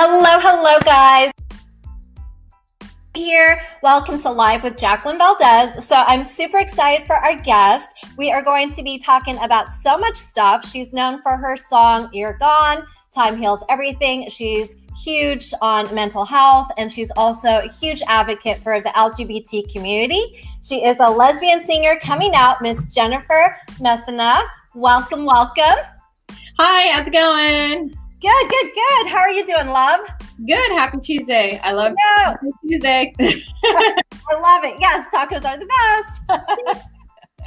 Hello, hello, guys. Here, welcome to Live with Jacqueline Valdez. So, I'm super excited for our guest. We are going to be talking about so much stuff. She's known for her song You're Gone, Time Heals Everything. She's huge on mental health and she's also a huge advocate for the LGBT community. She is a lesbian singer coming out, Miss Jennifer Messina. Welcome, welcome. Hi, how's it going? Good, good, good. How are you doing, love? Good. Happy Tuesday. I love no. Tuesday. I love it. Yes, tacos are the best.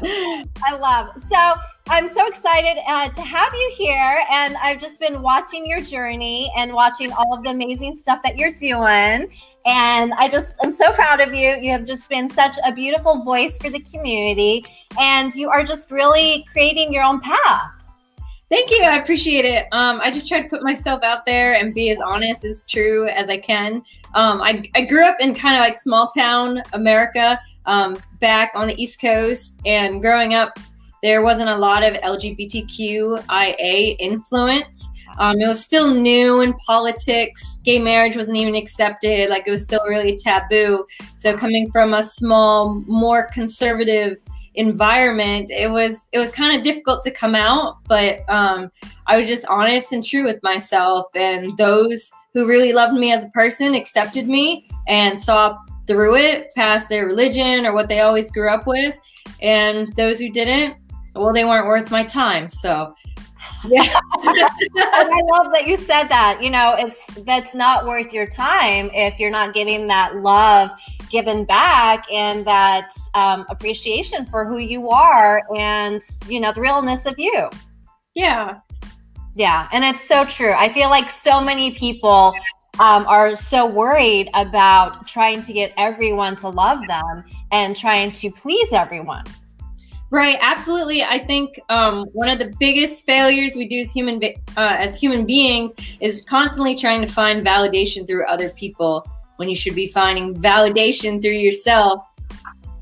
I love. So I'm so excited uh, to have you here, and I've just been watching your journey and watching all of the amazing stuff that you're doing. And I just I'm so proud of you. You have just been such a beautiful voice for the community, and you are just really creating your own path. Thank you. I appreciate it. Um, I just try to put myself out there and be as honest as true as I can. Um, I, I grew up in kind of like small town America um, back on the East Coast, and growing up, there wasn't a lot of LGBTQIA influence. Um, it was still new in politics. Gay marriage wasn't even accepted. Like it was still really taboo. So coming from a small, more conservative environment it was it was kind of difficult to come out but um, i was just honest and true with myself and those who really loved me as a person accepted me and saw through it past their religion or what they always grew up with and those who didn't well they weren't worth my time so. Yeah. I love that you said that you know it's that's not worth your time if you're not getting that love given back and that um, appreciation for who you are and you know the realness of you. Yeah. Yeah and it's so true. I feel like so many people um, are so worried about trying to get everyone to love them and trying to please everyone. Right, absolutely. I think um, one of the biggest failures we do as human uh, as human beings is constantly trying to find validation through other people when you should be finding validation through yourself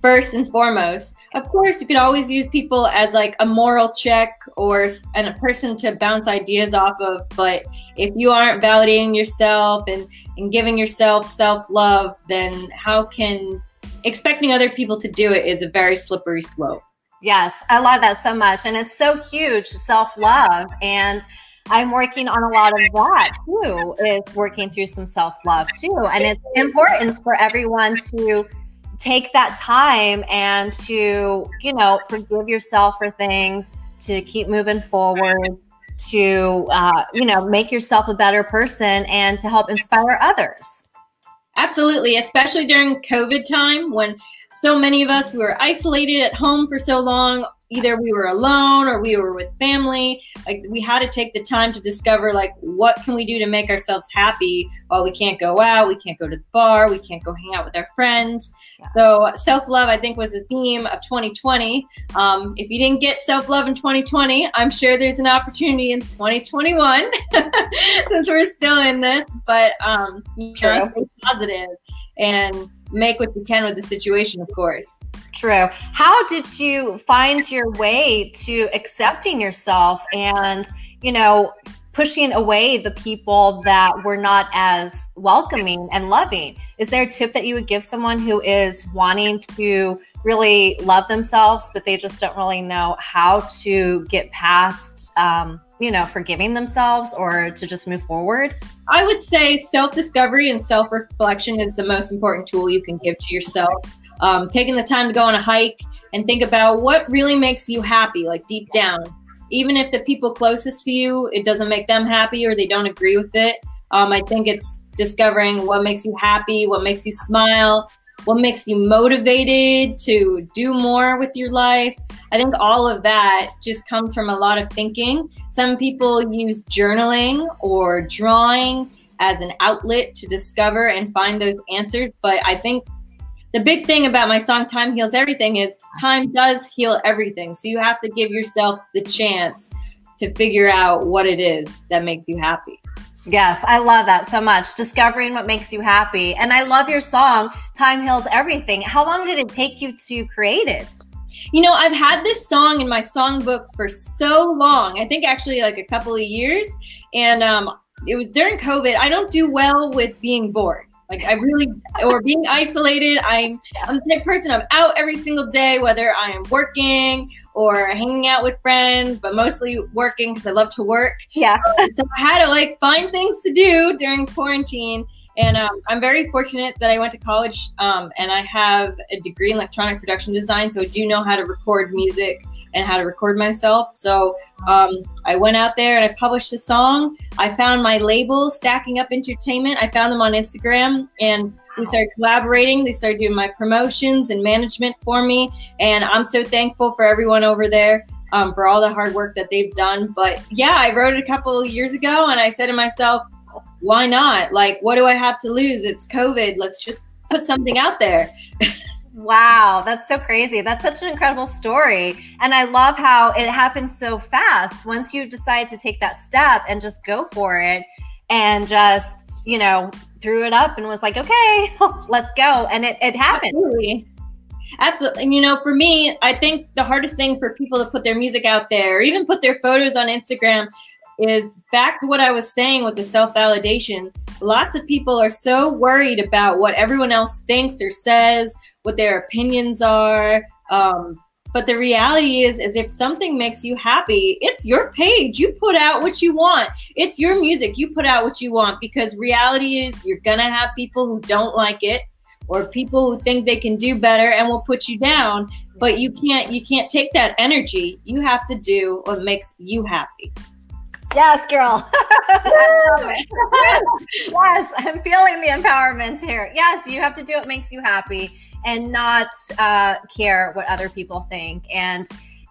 first and foremost. Of course, you could always use people as like a moral check or and a person to bounce ideas off of. But if you aren't validating yourself and, and giving yourself self love, then how can expecting other people to do it is a very slippery slope. Yes, I love that so much. And it's so huge self love. And I'm working on a lot of that too, is working through some self love too. And it's important for everyone to take that time and to, you know, forgive yourself for things, to keep moving forward, to, uh, you know, make yourself a better person and to help inspire others. Absolutely, especially during COVID time when so many of us were isolated at home for so long either we were alone or we were with family like we had to take the time to discover like what can we do to make ourselves happy while we can't go out we can't go to the bar we can't go hang out with our friends. Yeah. so self-love i think was the theme of 2020 um, if you didn't get self-love in 2020 i'm sure there's an opportunity in 2021 since we're still in this but um, you know, stay positive. And make what you can with the situation, of course. True. How did you find your way to accepting yourself and, you know, pushing away the people that were not as welcoming and loving? Is there a tip that you would give someone who is wanting to really love themselves, but they just don't really know how to get past, um, you know, forgiving themselves or to just move forward? I would say self discovery and self reflection is the most important tool you can give to yourself. Um, taking the time to go on a hike and think about what really makes you happy, like deep down. Even if the people closest to you, it doesn't make them happy or they don't agree with it. Um, I think it's discovering what makes you happy, what makes you smile, what makes you motivated to do more with your life. I think all of that just comes from a lot of thinking. Some people use journaling or drawing as an outlet to discover and find those answers. But I think the big thing about my song Time Heals Everything is time does heal everything. So you have to give yourself the chance to figure out what it is that makes you happy. Yes, I love that so much. Discovering what makes you happy. And I love your song, Time Heals Everything. How long did it take you to create it? You know, I've had this song in my songbook for so long. I think actually like a couple of years. And um, it was during COVID. I don't do well with being bored. Like I really, or being isolated. I'm I'm the type person. I'm out every single day, whether I am working or hanging out with friends, but mostly working because I love to work. Yeah. Um, so I had to like find things to do during quarantine. And um, I'm very fortunate that I went to college um, and I have a degree in electronic production design. So I do know how to record music and how to record myself. So um, I went out there and I published a song. I found my label, Stacking Up Entertainment. I found them on Instagram and we started collaborating. They started doing my promotions and management for me. And I'm so thankful for everyone over there. Um, for all the hard work that they've done. But yeah, I wrote it a couple years ago and I said to myself, why not? Like, what do I have to lose? It's COVID. Let's just put something out there. wow, that's so crazy. That's such an incredible story. And I love how it happens so fast once you decide to take that step and just go for it and just, you know, threw it up and was like, okay, let's go. And it, it happened. Absolutely. Absolutely. And, you know, for me, I think the hardest thing for people to put their music out there, or even put their photos on Instagram, is back to what I was saying with the self validation. Lots of people are so worried about what everyone else thinks or says, what their opinions are. Um, but the reality is, is if something makes you happy, it's your page. You put out what you want. It's your music. You put out what you want because reality is you're gonna have people who don't like it or people who think they can do better and will put you down but you can't you can't take that energy you have to do what makes you happy Yes, girl. yes, I'm feeling the empowerment here. Yes, you have to do what makes you happy and not uh, care what other people think and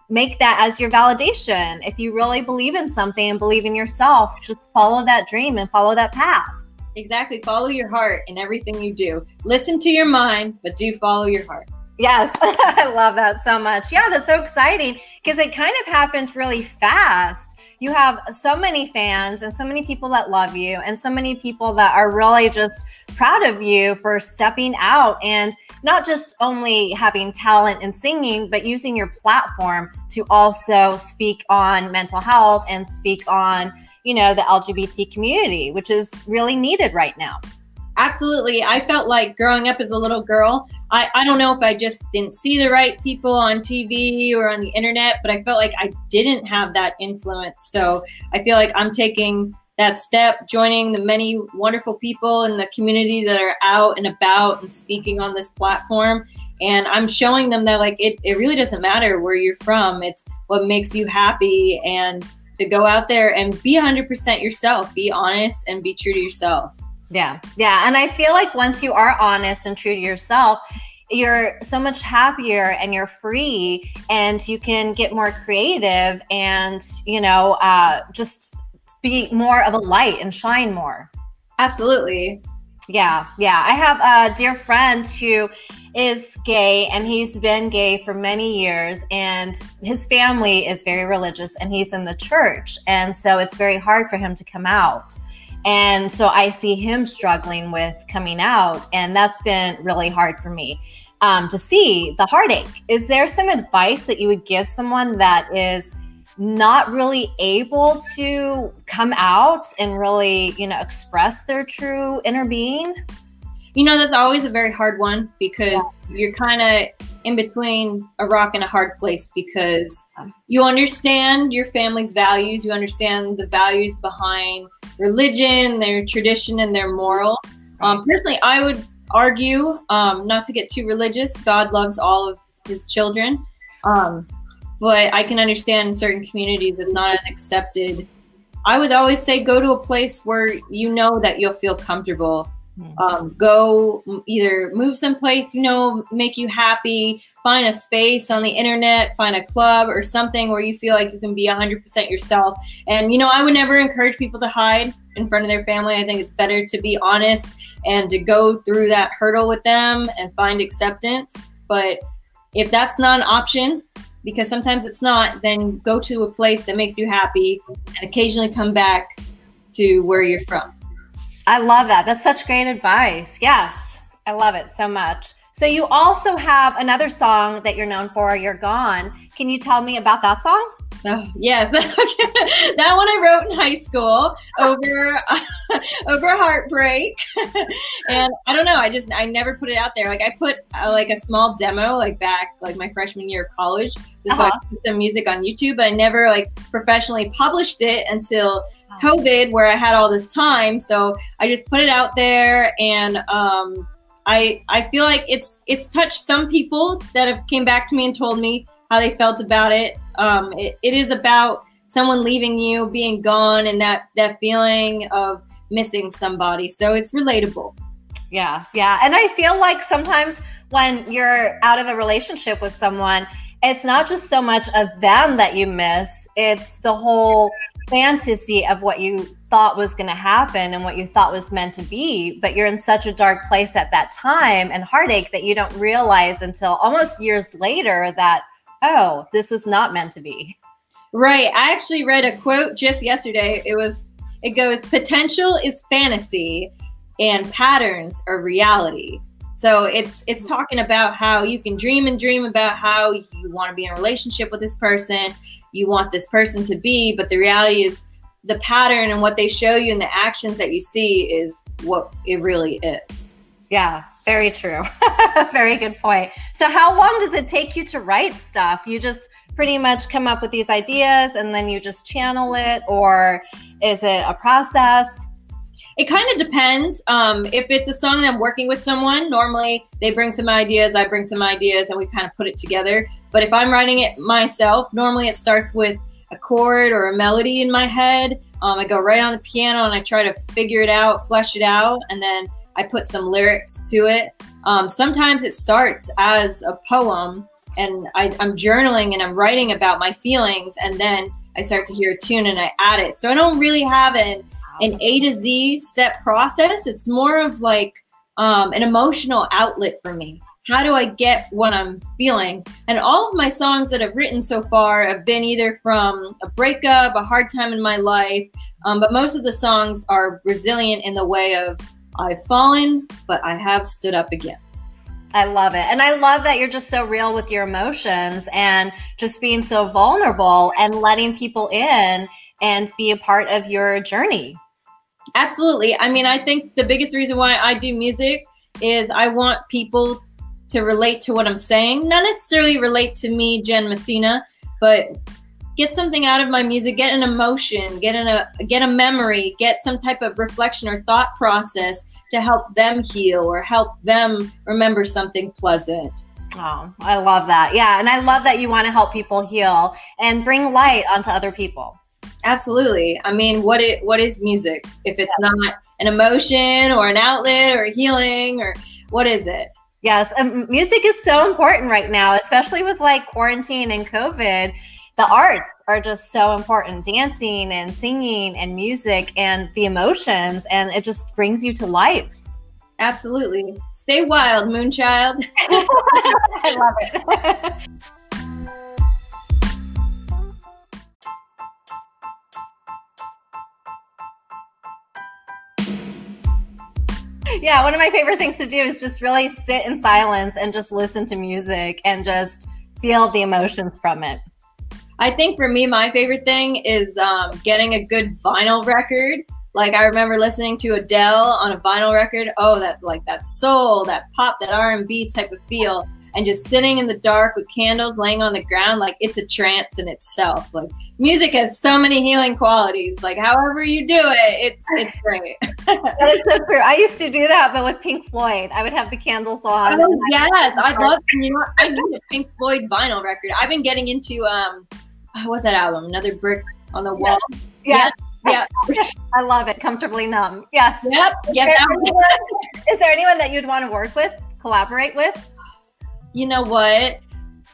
make that as your validation. If you really believe in something and believe in yourself, just follow that dream and follow that path. Exactly. Follow your heart in everything you do. Listen to your mind, but do follow your heart. Yes, I love that so much. Yeah, that's so exciting because it kind of happened really fast you have so many fans and so many people that love you and so many people that are really just proud of you for stepping out and not just only having talent in singing, but using your platform to also speak on mental health and speak on, you know, the LGBT community, which is really needed right now absolutely. I felt like growing up as a little girl, I, I don't know if I just didn't see the right people on TV or on the internet, but I felt like I didn't have that influence. So I feel like I'm taking that step, joining the many wonderful people in the community that are out and about and speaking on this platform. And I'm showing them that like it, it really doesn't matter where you're from. It's what makes you happy and to go out there and be 100% yourself, be honest and be true to yourself. Yeah. Yeah. And I feel like once you are honest and true to yourself, you're so much happier and you're free and you can get more creative and, you know, uh, just be more of a light and shine more. Absolutely. Yeah. Yeah. I have a dear friend who is gay and he's been gay for many years and his family is very religious and he's in the church. And so it's very hard for him to come out. And so I see him struggling with coming out, and that's been really hard for me um, to see the heartache. Is there some advice that you would give someone that is not really able to come out and really, you know, express their true inner being? You know, that's always a very hard one because yeah. you're kind of in between a rock and a hard place because you understand your family's values, you understand the values behind religion, their tradition, and their morals. Um, personally, I would argue, um, not to get too religious, God loves all of his children. Um, but I can understand in certain communities it's not as accepted. I would always say go to a place where you know that you'll feel comfortable. Um, go either move someplace, you know, make you happy, find a space on the internet, find a club or something where you feel like you can be 100% yourself. And, you know, I would never encourage people to hide in front of their family. I think it's better to be honest and to go through that hurdle with them and find acceptance. But if that's not an option, because sometimes it's not, then go to a place that makes you happy and occasionally come back to where you're from. I love that. That's such great advice. Yes, I love it so much. So you also have another song that you're known for, You're Gone. Can you tell me about that song? Oh, yes, that one I wrote in high school over over heartbreak, and I don't know. I just I never put it out there. Like I put uh, like a small demo like back like my freshman year of college, just uh-huh. so I put some music on YouTube, but I never like professionally published it until COVID, where I had all this time. So I just put it out there, and um, I I feel like it's it's touched some people that have came back to me and told me how they felt about it. Um, it, it is about someone leaving you, being gone, and that that feeling of missing somebody. So it's relatable. Yeah, yeah, and I feel like sometimes when you're out of a relationship with someone, it's not just so much of them that you miss; it's the whole fantasy of what you thought was going to happen and what you thought was meant to be, but you're in such a dark place at that time and heartache that you don't realize until almost years later that oh, this was not meant to be. Right. I actually read a quote just yesterday. It was, it goes, potential is fantasy and patterns are reality. So it's it's talking about how you can dream and dream about how you want to be in a relationship with this person, you want this person to be, but the reality is the pattern and what they show you and the actions that you see is what it really is. Yeah, very true. very good point. So, how long does it take you to write stuff? You just pretty much come up with these ideas and then you just channel it, or is it a process? It kind of depends. Um, if it's a song that I'm working with someone, normally they bring some ideas, I bring some ideas, and we kind of put it together. But if I'm writing it myself, normally it starts with a chord or a melody in my head. Um, I go right on the piano and I try to figure it out, flesh it out, and then I put some lyrics to it. Um, sometimes it starts as a poem and I, am journaling and I'm writing about my feelings and then I start to hear a tune and I add it. So I don't really have an, an A to Z step process. It's more of like um, an emotional outlet for me. How do I get what I'm feeling? And all of my songs that I've written so far have been either from a breakup, a hard time in my life, um, but most of the songs are resilient in the way of I've fallen, but I have stood up again. I love it. And I love that you're just so real with your emotions and just being so vulnerable and letting people in and be a part of your journey. Absolutely. I mean, I think the biggest reason why I do music is I want people to relate to what I'm saying, not necessarily relate to me, Jen Messina, but get something out of my music, get an emotion, get a get a memory, get some type of reflection or thought process to help them heal or help them remember something pleasant. Oh, I love that. Yeah, and I love that you want to help people heal and bring light onto other people. Absolutely. I mean, what it what is music? If it's yeah. not an emotion or an outlet or a healing or what is it? Yes, um, music is so important right now, especially with like quarantine and COVID. The arts are just so important. Dancing and singing and music and the emotions and it just brings you to life. Absolutely. Stay wild moonchild. I love it yeah one of my favorite things to do is just really sit in silence and just listen to music and just feel the emotions from it I think for me, my favorite thing is um, getting a good vinyl record. Like I remember listening to Adele on a vinyl record. Oh, that like that soul, that pop, that R and B type of feel, and just sitting in the dark with candles, laying on the ground, like it's a trance in itself. Like music has so many healing qualities. Like however you do it, it's it's great. that is so true. I used to do that, but with Pink Floyd, I would have the candles on. Oh yes, I love. You know, I need a Pink Floyd vinyl record. I've been getting into um what's that album? Another brick on the wall. Yes. yes. Yeah. I love it. Comfortably numb. Yes. Yep. yep. Is, there anyone, is there anyone that you'd want to work with, collaborate with? You know what?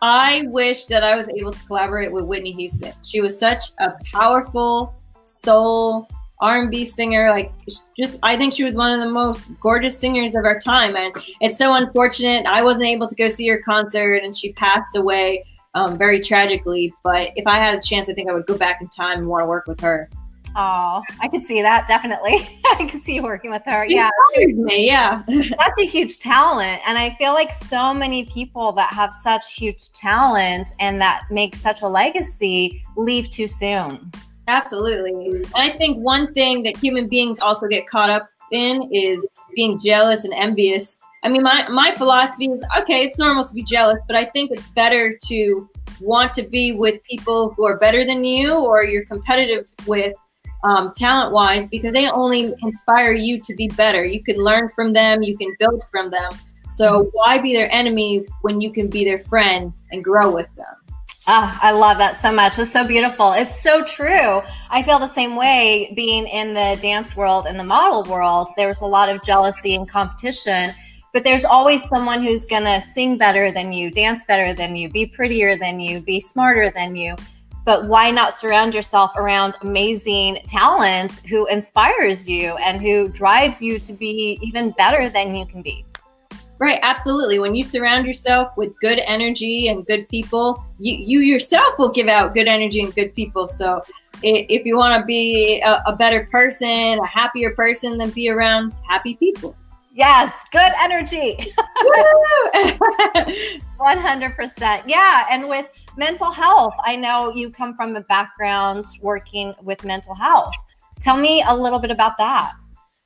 I wish that I was able to collaborate with Whitney Houston. She was such a powerful soul R&B singer. Like, just I think she was one of the most gorgeous singers of our time, and it's so unfortunate I wasn't able to go see her concert, and she passed away um, very tragically. But if I had a chance, I think I would go back in time and want to work with her. Oh, I could see that definitely. I could see you working with her. Yeah. Me, yeah. That's a huge talent. And I feel like so many people that have such huge talent and that make such a legacy leave too soon. Absolutely. And I think one thing that human beings also get caught up in is being jealous and envious. I mean, my, my philosophy is okay, it's normal to be jealous, but I think it's better to want to be with people who are better than you or you're competitive with um, talent wise because they only inspire you to be better. You can learn from them, you can build from them. So why be their enemy when you can be their friend and grow with them? Oh, I love that so much. It's so beautiful. It's so true. I feel the same way being in the dance world and the model world. There's a lot of jealousy and competition, but there's always someone who's going to sing better than you, dance better than you, be prettier than you, be smarter than you. But why not surround yourself around amazing talent who inspires you and who drives you to be even better than you can be? Right, absolutely. When you surround yourself with good energy and good people, you, you yourself will give out good energy and good people. So if you want to be a, a better person, a happier person, then be around happy people. Yes, good energy. 100%. Yeah. And with mental health, I know you come from a background working with mental health. Tell me a little bit about that.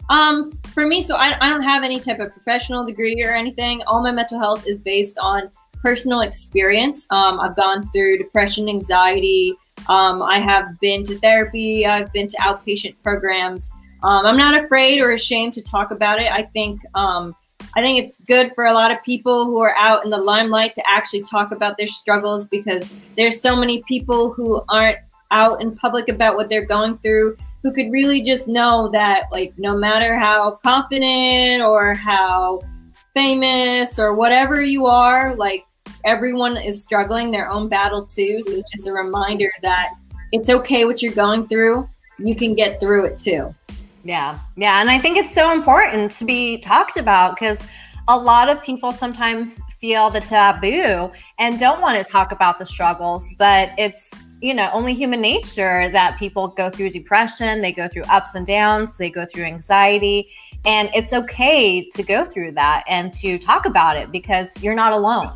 Um, for me, so I, I don't have any type of professional degree or anything. All my mental health is based on personal experience. Um, I've gone through depression, anxiety. Um, I have been to therapy. I've been to outpatient programs. Um, I'm not afraid or ashamed to talk about it. I think um, I think it's good for a lot of people who are out in the limelight to actually talk about their struggles because there's so many people who aren't out in public about what they're going through who could really just know that like no matter how confident or how famous or whatever you are like everyone is struggling their own battle too. So it's just a reminder that it's okay what you're going through. You can get through it too yeah yeah and i think it's so important to be talked about because a lot of people sometimes feel the taboo and don't want to talk about the struggles, but it's, you know, only human nature that people go through depression, they go through ups and downs, they go through anxiety, and it's okay to go through that and to talk about it because you're not alone.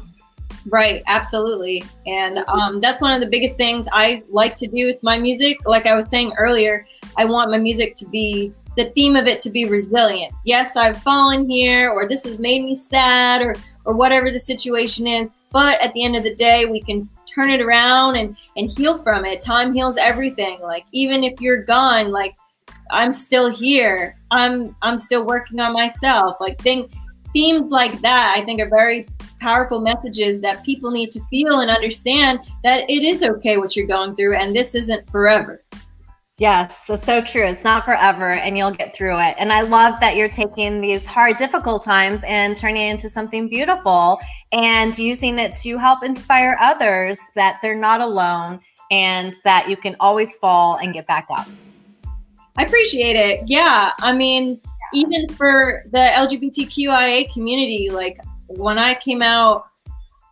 Right, absolutely. And um, that's one of the biggest things I like to do with my music. Like I was saying earlier, I want my music to be the theme of it to be resilient. Yes, I've fallen here, or this has made me sad, or or whatever the situation is. But at the end of the day, we can turn it around and and heal from it. Time heals everything. Like even if you're gone, like I'm still here. I'm I'm still working on myself. Like think themes like that, I think are very powerful messages that people need to feel and understand that it is okay what you're going through and this isn't forever. Yes, that's so true. It's not forever and you'll get through it. And I love that you're taking these hard, difficult times and turning it into something beautiful and using it to help inspire others that they're not alone and that you can always fall and get back up. I appreciate it. Yeah. I mean, even for the LGBTQIA community, like when I came out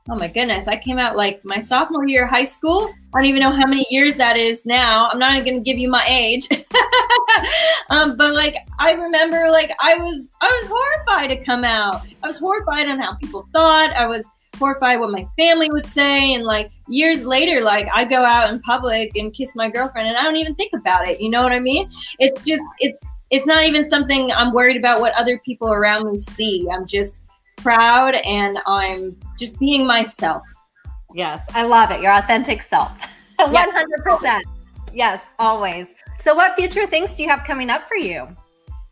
oh my goodness, I came out like my sophomore year of high school. I don't even know how many years that is now. I'm not going to give you my age. um, but like, I remember like I was, I was horrified to come out. I was horrified on how people thought. I was horrified what my family would say. And like years later, like I go out in public and kiss my girlfriend and I don't even think about it. You know what I mean? It's just, it's, it's not even something I'm worried about what other people around me see. I'm just proud and I'm just being myself. Yes, I love it. Your authentic self. 100%. Yes, always. So, what future things do you have coming up for you?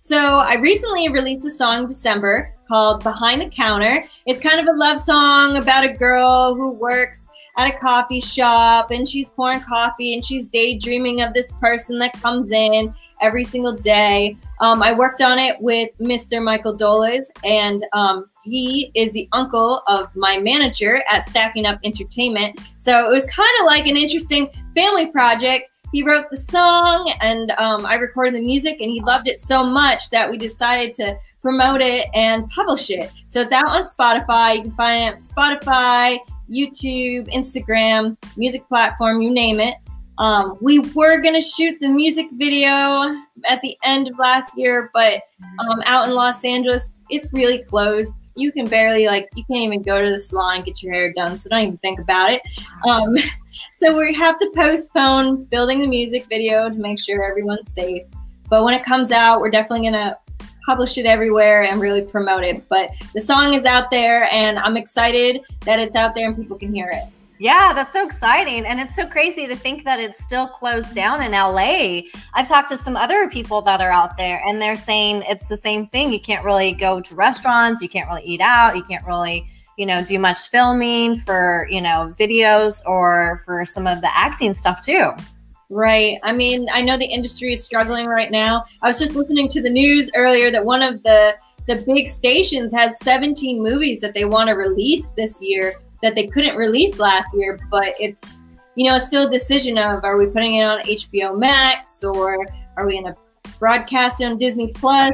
So, I recently released a song December called Behind the Counter. It's kind of a love song about a girl who works at a coffee shop and she's pouring coffee and she's daydreaming of this person that comes in every single day. Um, I worked on it with Mr. Michael Doles, and um, he is the uncle of my manager at Stacking Up Entertainment. So it was kind of like an interesting family project. He wrote the song and um, I recorded the music, and he loved it so much that we decided to promote it and publish it. So it's out on Spotify. You can find it Spotify, YouTube, Instagram, music platform, you name it. Um, we were gonna shoot the music video at the end of last year, but um, out in Los Angeles, it's really closed. You can barely like you can't even go to the salon and get your hair done, so don't even think about it. Um, so we have to postpone building the music video to make sure everyone's safe. But when it comes out, we're definitely gonna publish it everywhere and really promote it. But the song is out there, and I'm excited that it's out there and people can hear it. Yeah, that's so exciting. And it's so crazy to think that it's still closed down in LA. I've talked to some other people that are out there and they're saying it's the same thing. You can't really go to restaurants, you can't really eat out, you can't really, you know, do much filming for, you know, videos or for some of the acting stuff too. Right. I mean, I know the industry is struggling right now. I was just listening to the news earlier that one of the the big stations has 17 movies that they want to release this year that they couldn't release last year, but it's you know, it's still a decision of are we putting it on HBO Max or are we going to broadcast it on Disney Plus?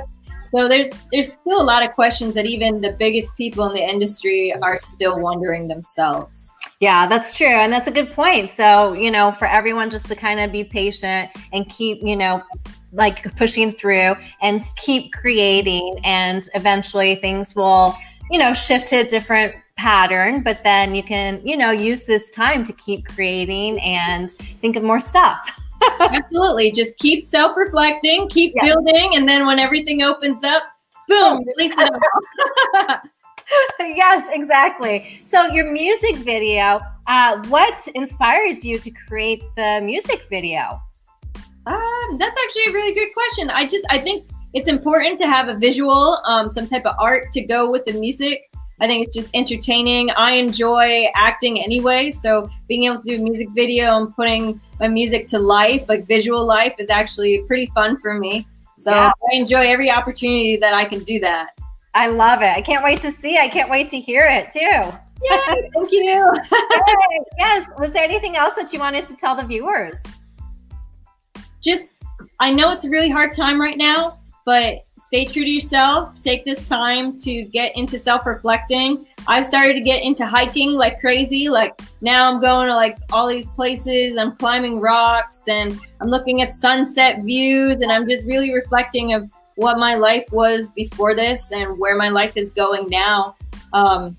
So there's there's still a lot of questions that even the biggest people in the industry are still wondering themselves. Yeah, that's true. And that's a good point. So, you know, for everyone just to kind of be patient and keep, you know, like pushing through and keep creating and eventually things will, you know, shift to different pattern, but then you can, you know, use this time to keep creating and think of more stuff. Absolutely. Just keep self reflecting, keep yes. building, and then when everything opens up, boom, release it. yes, exactly. So, your music video, uh, what inspires you to create the music video? Um, that's actually a really great question. I just, I think it's important to have a visual, um, some type of art to go with the music. I think it's just entertaining. I enjoy acting anyway, so being able to do a music video and putting my music to life, like visual life, is actually pretty fun for me. So yeah. I enjoy every opportunity that I can do that. I love it. I can't wait to see. I can't wait to hear it too. Yeah, thank you. yes. Was there anything else that you wanted to tell the viewers? Just, I know it's a really hard time right now, but stay true to yourself. Take this time to get into self reflecting. I've started to get into hiking like crazy. Like now I'm going to like all these places. I'm climbing rocks and I'm looking at sunset views and I'm just really reflecting of what my life was before this and where my life is going now. Um,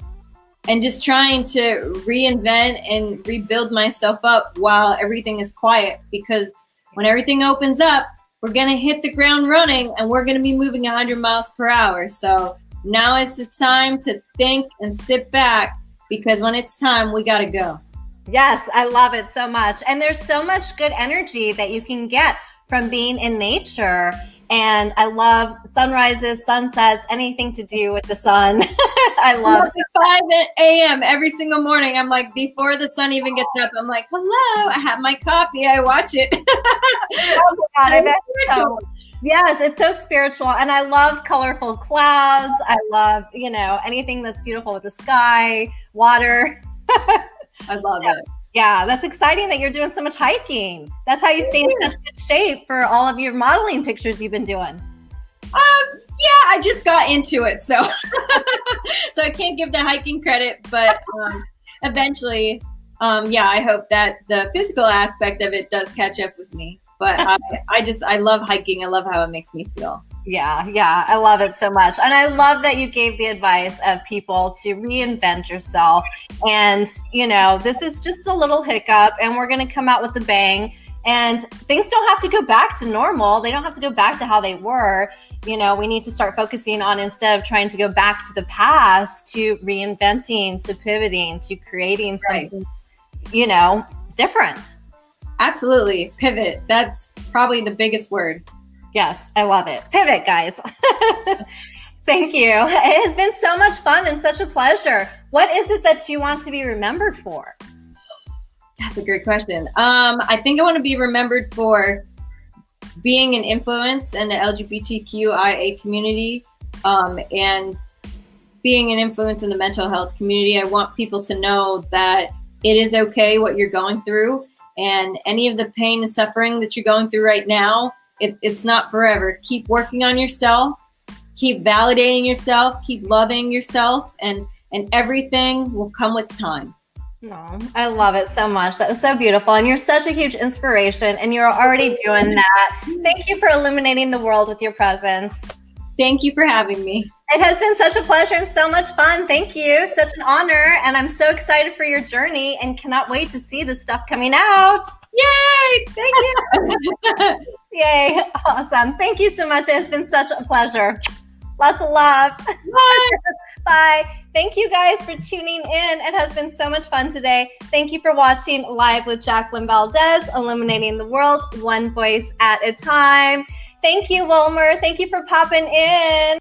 and just trying to reinvent and rebuild myself up while everything is quiet because when everything opens up, we're going to hit the ground running and we're going to be moving 100 miles per hour. So now is the time to think and sit back because when it's time, we got to go. Yes, I love it so much. And there's so much good energy that you can get from being in nature and I love sunrises, sunsets, anything to do with the sun. I love it. 5 a.m. every single morning. I'm like, before the sun even gets up, I'm like, hello, I have my coffee, I watch it. God, I bet so. Yes, it's so spiritual. And I love colorful clouds. I love, you know, anything that's beautiful with the sky, water. I love yeah. it. Yeah, that's exciting that you're doing so much hiking. That's how you stay in such good shape for all of your modeling pictures you've been doing. Um, yeah, I just got into it, so so I can't give the hiking credit, but um, eventually, um, yeah, I hope that the physical aspect of it does catch up with me. But I, I just I love hiking. I love how it makes me feel. Yeah, yeah, I love it so much. And I love that you gave the advice of people to reinvent yourself. And, you know, this is just a little hiccup and we're going to come out with a bang. And things don't have to go back to normal. They don't have to go back to how they were. You know, we need to start focusing on instead of trying to go back to the past, to reinventing, to pivoting, to creating right. something, you know, different. Absolutely. Pivot. That's probably the biggest word. Yes, I love it. Pivot, guys. Thank you. It has been so much fun and such a pleasure. What is it that you want to be remembered for? That's a great question. Um, I think I want to be remembered for being an influence in the LGBTQIA community um, and being an influence in the mental health community. I want people to know that it is okay what you're going through and any of the pain and suffering that you're going through right now it, it's not forever. Keep working on yourself. Keep validating yourself. Keep loving yourself, and and everything will come with time. No, I love it so much. That was so beautiful. And you're such a huge inspiration, and you're already doing that. Thank you for illuminating the world with your presence. Thank you for having me. It has been such a pleasure and so much fun. Thank you. Such an honor. And I'm so excited for your journey and cannot wait to see the stuff coming out. Yay! Thank you. Yay. Awesome. Thank you so much. It has been such a pleasure. Lots of love. Bye. Bye. Thank you guys for tuning in. It has been so much fun today. Thank you for watching Live with Jacqueline Valdez, illuminating the world one voice at a time. Thank you, Wilmer. Thank you for popping in.